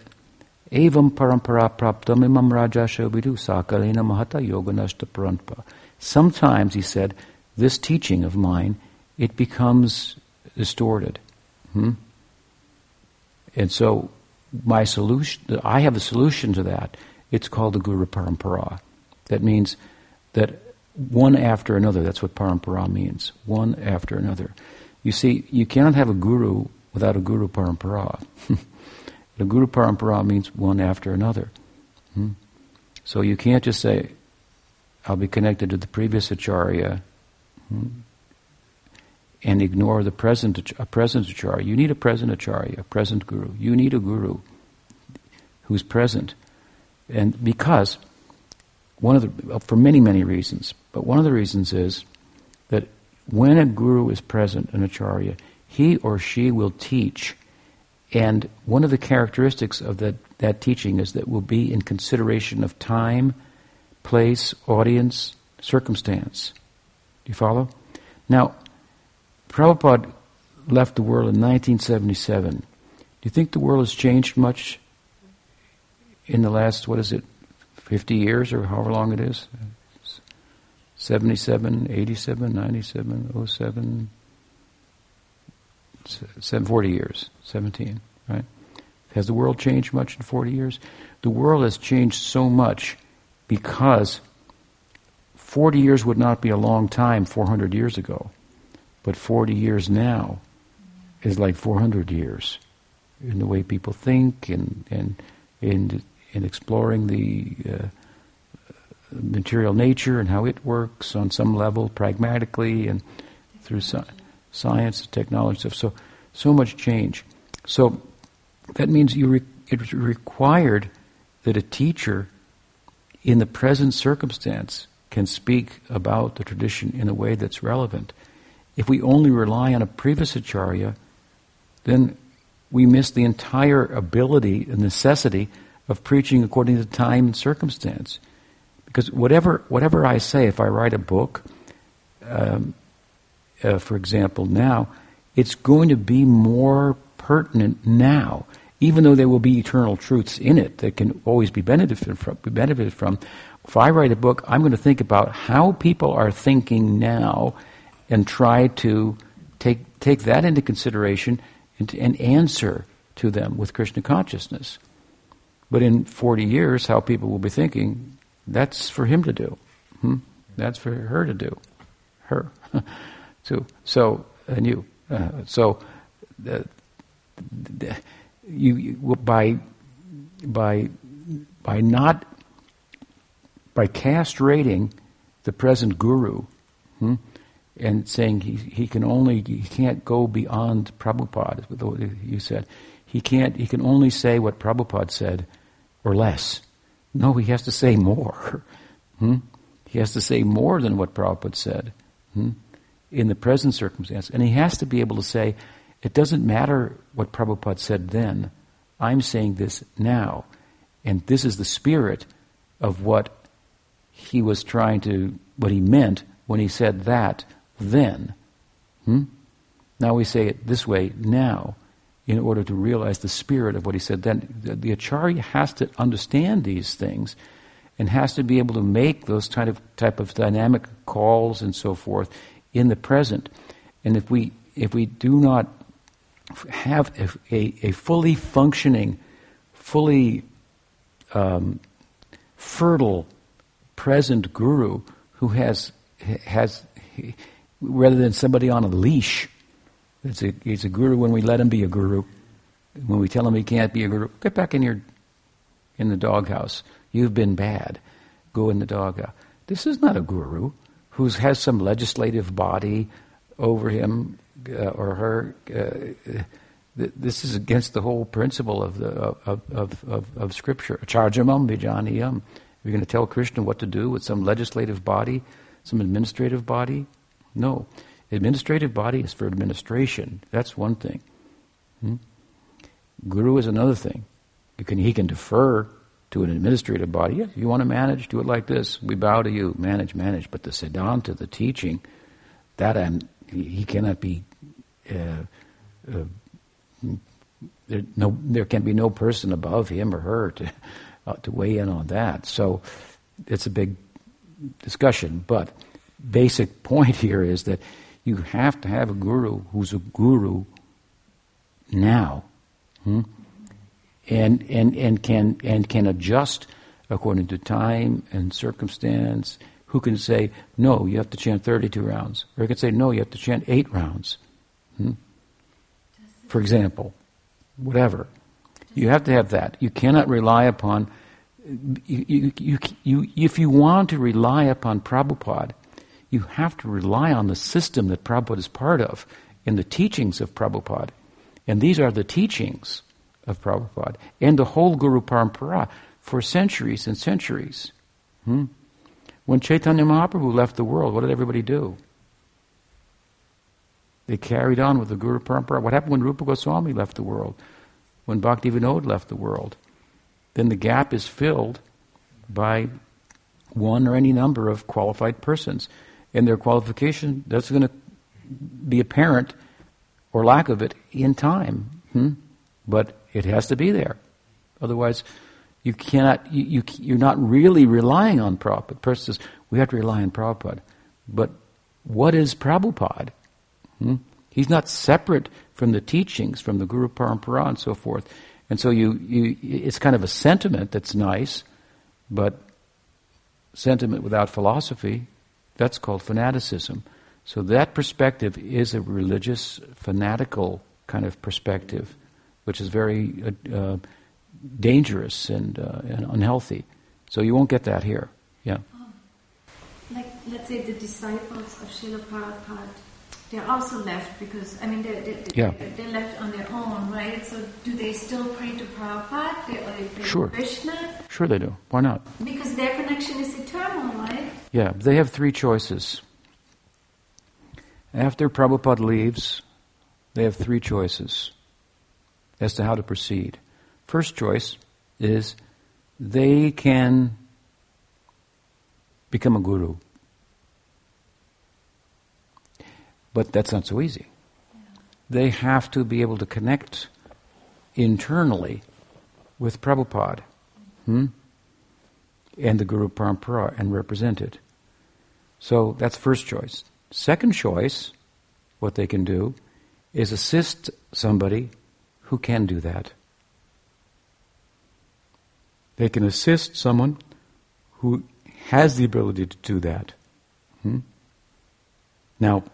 Evam parampara praptam imam rajasha vidu sakalena mahata yoganashta parampa. Sometimes, he said, this teaching of mine, it becomes distorted. Hmm? And so, my solution, I have a solution to that. It's called the Guru Parampara. That means that one after another, that's what Parampara means. One after another. You see, you cannot have a guru without a Guru Parampara. [laughs] The Guru Parampara means one after another. Hmm? So you can't just say, I'll be connected to the previous Acharya hmm, and ignore the present, a present Acharya. You need a present Acharya, a present Guru. You need a Guru who's present. And because, one of the, for many, many reasons, but one of the reasons is that when a Guru is present, an Acharya, he or she will teach and one of the characteristics of that, that teaching is that we'll be in consideration of time, place, audience, circumstance. Do you follow? Now, Prabhupada left the world in 1977. Do you think the world has changed much in the last, what is it, 50 years or however long it is? 77, 87, 97, seven, 40 years, 17, right? Has the world changed much in 40 years? The world has changed so much because 40 years would not be a long time 400 years ago, but 40 years now is like 400 years in the way people think and and in in exploring the uh, material nature and how it works on some level pragmatically and through science science, technology stuff. So, so much change. So that means you re- it's required that a teacher in the present circumstance can speak about the tradition in a way that's relevant. If we only rely on a previous acharya, then we miss the entire ability and necessity of preaching according to time and circumstance. Because whatever whatever I say, if I write a book, um, uh, for example, now, it's going to be more pertinent now, even though there will be eternal truths in it that can always be benefited from. Be benefited from. If I write a book, I'm going to think about how people are thinking now, and try to take take that into consideration and, and answer to them with Krishna consciousness. But in 40 years, how people will be thinking, that's for him to do. Hmm? That's for her to do. Her. [laughs] So, so and you, uh, so you, you, by by by not by castrating the present guru hmm, and saying he, he can only he can't go beyond Prabhupada. You said he can't. He can only say what Prabhupada said or less. No, he has to say more. Hmm? He has to say more than what Prabhupada said. Hmm? In the present circumstance. And he has to be able to say, it doesn't matter what Prabhupada said then, I'm saying this now. And this is the spirit of what he was trying to, what he meant when he said that then. Hmm? Now we say it this way now in order to realize the spirit of what he said then. The, the acharya has to understand these things and has to be able to make those type of type of dynamic calls and so forth in the present. And if we if we do not have a, a, a fully functioning, fully um, fertile present guru who has has rather than somebody on a leash. It's a, he's a guru when we let him be a guru. When we tell him he can't be a guru, get back in your in the doghouse. You've been bad. Go in the doghouse. This is not a guru who has some legislative body over him uh, or her. Uh, this is against the whole principle of the of of of, of Scripture. Acharjamam vijaniyam. You're going to tell Krishna what to do with some legislative body, some administrative body? No. Administrative body is for administration. That's one thing. Hmm? Guru is another thing. Can, he can defer to an administrative body. You want to manage, do it like this. We bow to you, manage, manage. But the Siddhanta, the teaching, that I'm, he cannot be uh, uh, there, no, there can be no person above him or her to, [laughs] uh, to weigh in on that. So it's a big discussion. But basic [laughs] point here is that you have to have a guru who's a guru now. Hmm? And, and, and, can, and can adjust according to time and circumstance. Who can say, no, you have to chant 32 rounds. Or can say, no, you have to chant 8 rounds. Hmm? For example, whatever. You have to have that. You cannot rely upon, you, you, you, if you want to rely upon Prabhupada, you have to rely on the system that Prabhupada is part of in the teachings of Prabhupada. And these are the teachings of Prabhupada and the whole Guru Parampara for centuries and centuries. Hmm? When Chaitanya Mahaprabhu left the world, what did everybody do? They carried on with the Guru Parampara. What happened when Rupa Goswami left the world? When Bhakti Vinod left the world? Then the gap is filled by one or any number of qualified persons. And their qualification, that's going to be apparent, or lack of it, in time. Hmm? But it has to be there. Otherwise, you cannot, you, you, are not really relying on Prabhupada. Person says, we have to rely on Prabhupada. But what is Prabhupada? Hmm? He's not separate from the teachings, from the Guru Parampara and so forth. And so you, you, it's kind of a sentiment that's nice, but sentiment without philosophy, that's called fanaticism. So that perspective is a religious, fanatical kind of perspective, which is very uh, uh, dangerous and, uh, and, unhealthy. So you won't get that here. Yeah. Oh. Like, let's say the disciples of Srila Prabhupada they're also left because I mean they're, they're, yeah. they're left on their own, right? So do they still pray to Prabhupada? They, or they pray sure. to Krishna? Sure, they do. Why not? Because their connection is eternal, right? Yeah, they have three choices. After Prabhupada leaves, they have three choices as to how to proceed. First choice is they can become a guru. But that's not so easy. They have to be able to connect internally with Prabhupada hmm? and the Guru Parampara and represent it. So that's first choice. Second choice, what they can do, is assist somebody who can do that. They can assist someone who has the ability to do that. Hmm? Now,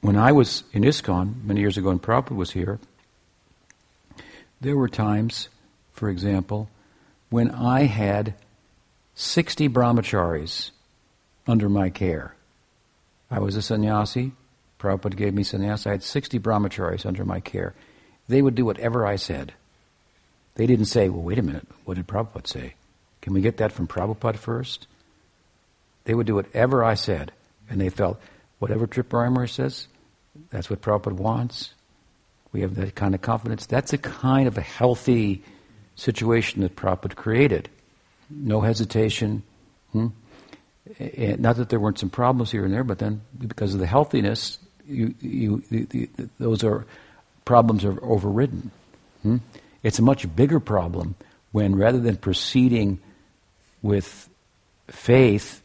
when I was in ISKCON many years ago and Prabhupada was here, there were times, for example, when I had 60 brahmacharis under my care. I was a sannyasi. Prabhupada gave me sannyas. I had 60 brahmacharis under my care. They would do whatever I said. They didn't say, well, wait a minute, what did Prabhupada say? Can we get that from Prabhupada first? They would do whatever I said. And they felt, whatever Tripura says, that's what Prabhupada wants. We have that kind of confidence. That's a kind of a healthy situation that Prabhupada created. No hesitation. Hmm? Not that there weren't some problems here and there, but then because of the healthiness, you, you, the, the, those are problems are overridden. Hmm? It's a much bigger problem when rather than proceeding with faith,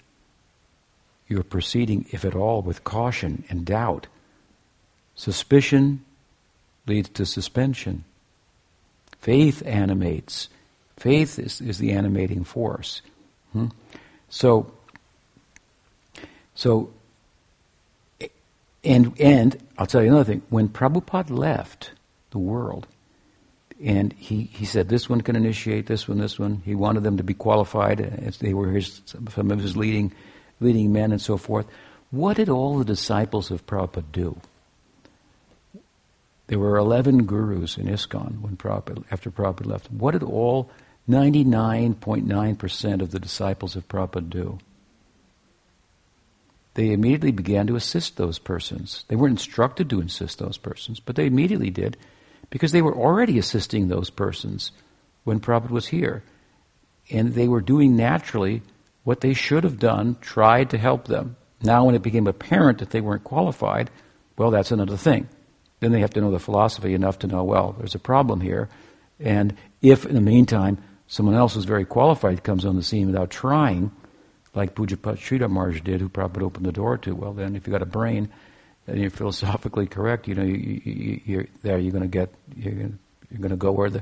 you're proceeding, if at all, with caution and doubt. Suspicion leads to suspension. Faith animates. Faith is, is the animating force. Hmm? So, so, and and I'll tell you another thing. When Prabhupada left the world, and he, he said this one can initiate this one, this one. He wanted them to be qualified uh, as they were his some of his leading leading men and so forth. What did all the disciples of Prabhupada do? There were 11 gurus in ISKCON when Prabhupada, after Prabhupada left. What did all 99.9% of the disciples of Prabhupada do? They immediately began to assist those persons. They weren't instructed to assist those persons, but they immediately did because they were already assisting those persons when Prabhupada was here. And they were doing naturally what they should have done, tried to help them. Now, when it became apparent that they weren't qualified, well, that's another thing then they have to know the philosophy enough to know, well, there's a problem here. And if, in the meantime, someone else who's very qualified comes on the scene without trying, like Pujyapad Sridhar Maharaj did, who probably opened the door to, well, then if you've got a brain and you're philosophically correct, you know, you, you, you're there, you're going to get, you're going you're to go where the,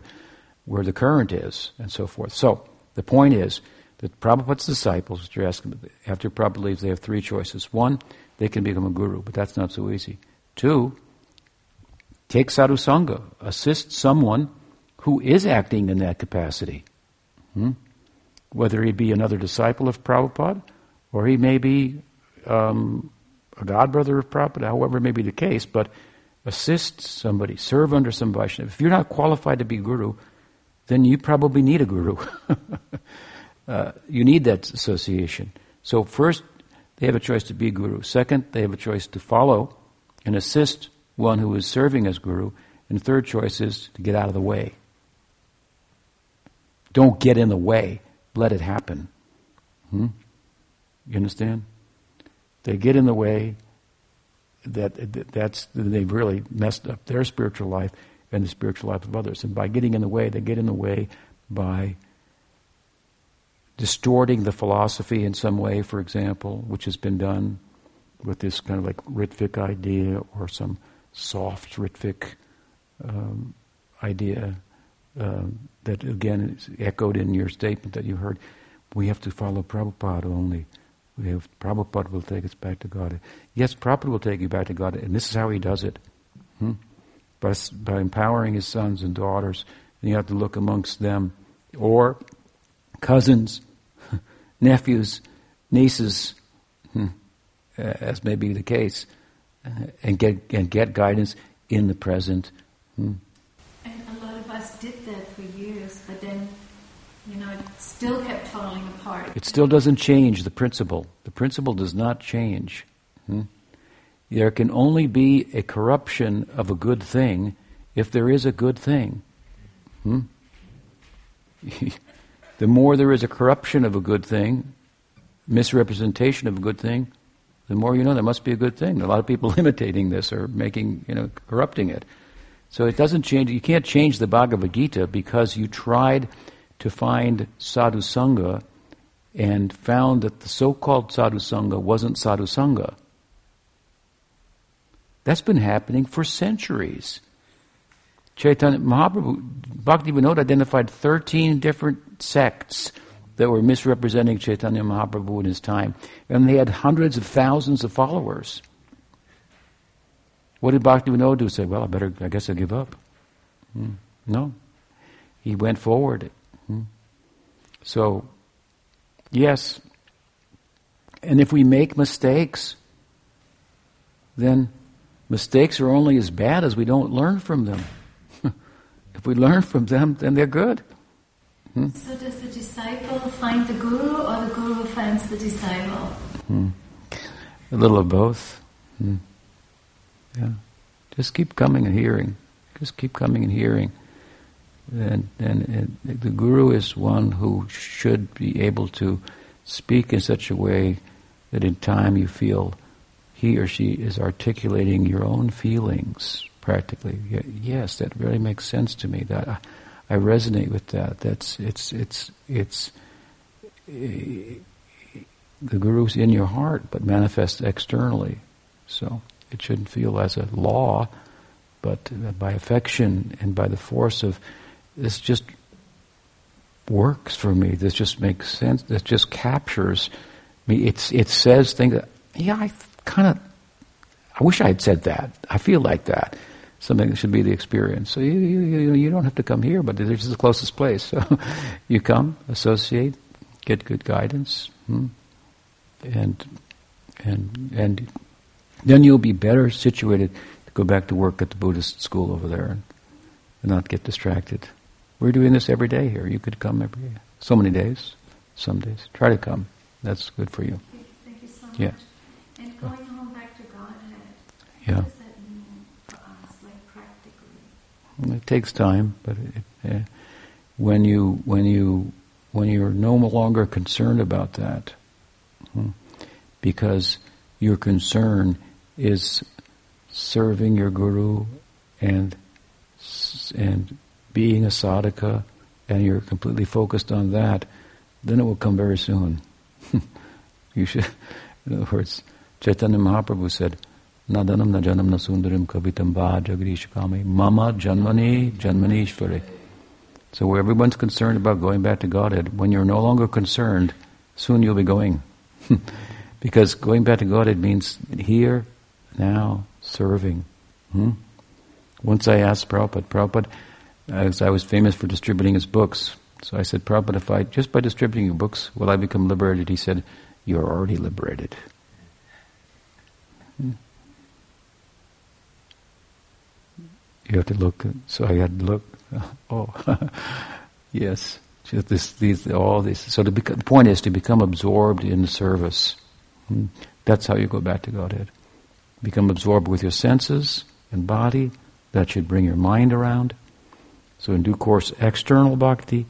where the current is, and so forth. So, the point is that Prabhupada's disciples, which you're asking, after Prabhupada leaves, they have three choices. One, they can become a guru, but that's not so easy. Two, take sadhu sangha, assist someone who is acting in that capacity. Hmm? Whether he be another disciple of Prabhupada, or he may be um, a godbrother of Prabhupada, however may be the case, but assist somebody, serve under some Vaishnava. If you're not qualified to be guru, then you probably need a guru. [laughs] uh, you need that association. So first, they have a choice to be guru. Second, they have a choice to follow and assist one who is serving as guru. And third choice is to get out of the way. Don't get in the way. Let it happen. Hmm? You understand? They get in the way. That that's they've really messed up their spiritual life and the spiritual life of others. And by getting in the way, they get in the way by distorting the philosophy in some way, for example, which has been done with this kind of like Ritvik idea or some soft Ritvik um, idea um, that again is echoed in your statement that you heard. We have to follow Prabhupada only. We have Prabhupada will take us back to God. Yes, Prabhupada will take you back to God, and this is how he does it. Hmm? By, by empowering his sons and daughters, and you have to look amongst them, or cousins, [laughs] nephews, nieces, hmm, as may be the case, and get and get guidance in the present. Hmm. And a lot of did that for years, but then you know, it still kept falling apart. It still doesn't change the principle. The principle does not change. Hmm? There can only be a corruption of a good thing if there is a good thing. Hmm? [laughs] the more there is a corruption of a good thing, misrepresentation of a good thing, the more you know there must be a good thing. A lot of people [laughs] imitating this or making, you know, corrupting it. So it doesn't change. You can't change the Bhagavad Gita because you tried to find sadhu sangha and found that the so-called sadhu sangha wasn't sadhu sangha. That's been happening for centuries. Chaitanya Mahaprabhu, Bhaktivinoda identified 13 different sects that were misrepresenting Chaitanya Mahaprabhu in his time. And they had hundreds of thousands of followers. What did Bhaktivinoda do? Say, well, I better, I guess I'll give up. Hmm. No. He went forward Hmm? So, yes. And if we make mistakes, then mistakes are only as bad as we don't learn from them. [laughs] if we learn from them, then they're good. Hmm? So does the disciple find the guru or the guru finds the disciple? Hmm. A little of both. Yeah. Just keep coming and hearing. Just keep coming and hearing. And, and, and, the guru is one who should be able to speak in such a way that in time you feel he or she is articulating your own feelings practically. Yes, that really makes sense to me. That I, I resonate with that. That's it's it's it's uh, the guru's in your heart, but manifests externally. So it shouldn't feel as a law, but by affection and by the force of this just works for me. This just makes sense. This just captures me. It's, it says things that, yeah, I kind of, I wish I had said that. I feel like that. Something that should be the experience. So you, you, you don't have to come here, but this is the closest place. [laughs] So you come, associate, get good guidance, hmm? and, and, and then you'll be better situated to go back to work at the Buddhist school over there and, and not get distracted. We're doing this every day here. You could come every so many days, some days. Try to come. That's good for you. Thank you so much. Yeah. And going home back to Godhead. Yeah. What does that mean for us, practically? It takes time, but it, uh, when you when you when you're no longer concerned about that, hmm, because your concern is serving your guru and and being a sadhaka, and you're completely focused on that, then it will come very soon. [laughs] you should, in other words, Chaitanya Mahaprabhu said, Nadanam na janam na sundarim kavitam va jagrish kami mama janmani janmanishvare. So everyone's concerned about going back to Godhead, when you're no longer concerned, soon you'll be going. [laughs] because going back to Godhead means here, now, serving. Hmm? Once I asked Prabhupada, Prabhupada, as I was famous for distributing his books, so I said, Prabhupada, if I, just by distributing your books, will I become liberated? He said, you're already liberated. Hmm. You have to look, so I had to look, [laughs] oh, [laughs] yes, just this, these, all this. So the point is to become absorbed in the service. Hmm. That's how you go back to Godhead. Become absorbed with your senses and body. That should bring your mind around. So in due course, external bhakti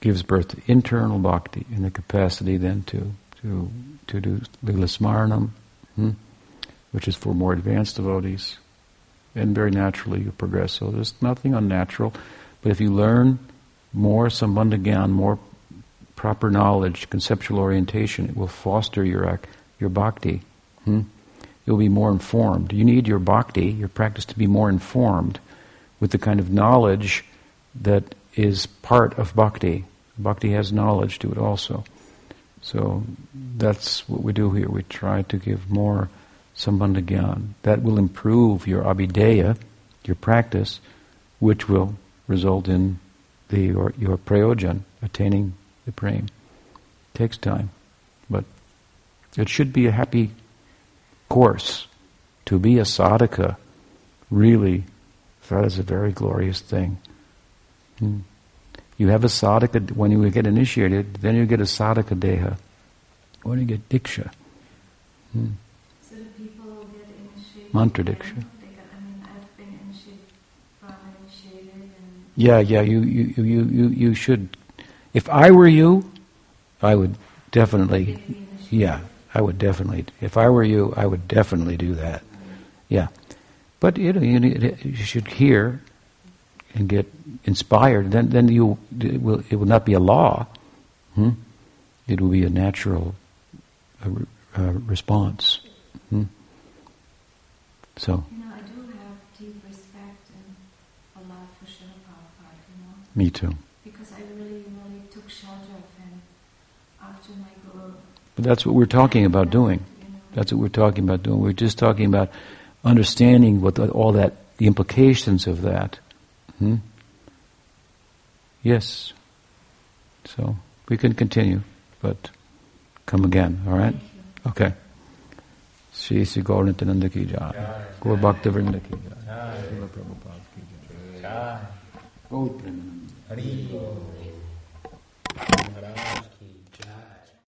gives birth to internal bhakti in the capacity then to to to do lila smaranam, hmm, which is for more advanced devotees, and very naturally you progress. So there's nothing unnatural, but if you learn more sambandha more proper knowledge, conceptual orientation, it will foster your your bhakti. Hmm? You'll be more informed. You need your bhakti, your practice, to be more informed with the kind of knowledge that is part of bhakti. Bhakti has knowledge to it also. So that's what we do here. We try to give more sambandha gyan. That will improve your abhidheya, your practice, which will result in the your, your prayojan, attaining the prema. Takes time, but it should be a happy course. To be a sadhaka, really that is a very glorious thing. Hmm. You have a sadhaka, when you get initiated, then you get a sadhaka deha. When you get diksha. Hmm. So do people get initiated? Mantra diksha. I mean, I've been initiated, initiated yeah, yeah, you, you, you, you, you should. If I were you, I would definitely, yeah, I would definitely. If I were you, I would definitely do that. Yeah. But you know, you, need, you should hear and get inspired. Then, then you it will, it will not be a law. Hmm? It will be a natural uh, uh, response. Hmm? So. You know, I do have deep respect and a love for Srila Prabhupada, you know. Me too. Because I really, really took shelter of him after my guru. But that's what we're talking about doing. That's what we're talking about doing. We're just talking about understanding what the, all that, the implications of that. Hmm? Yes. So we can continue, but come again, all right? Okay. Shri Sri Gauratananda ki jai. Gaur Bhakta Vrinda ki jai. Srila Prabhupada ki jai. Gaur Premanand.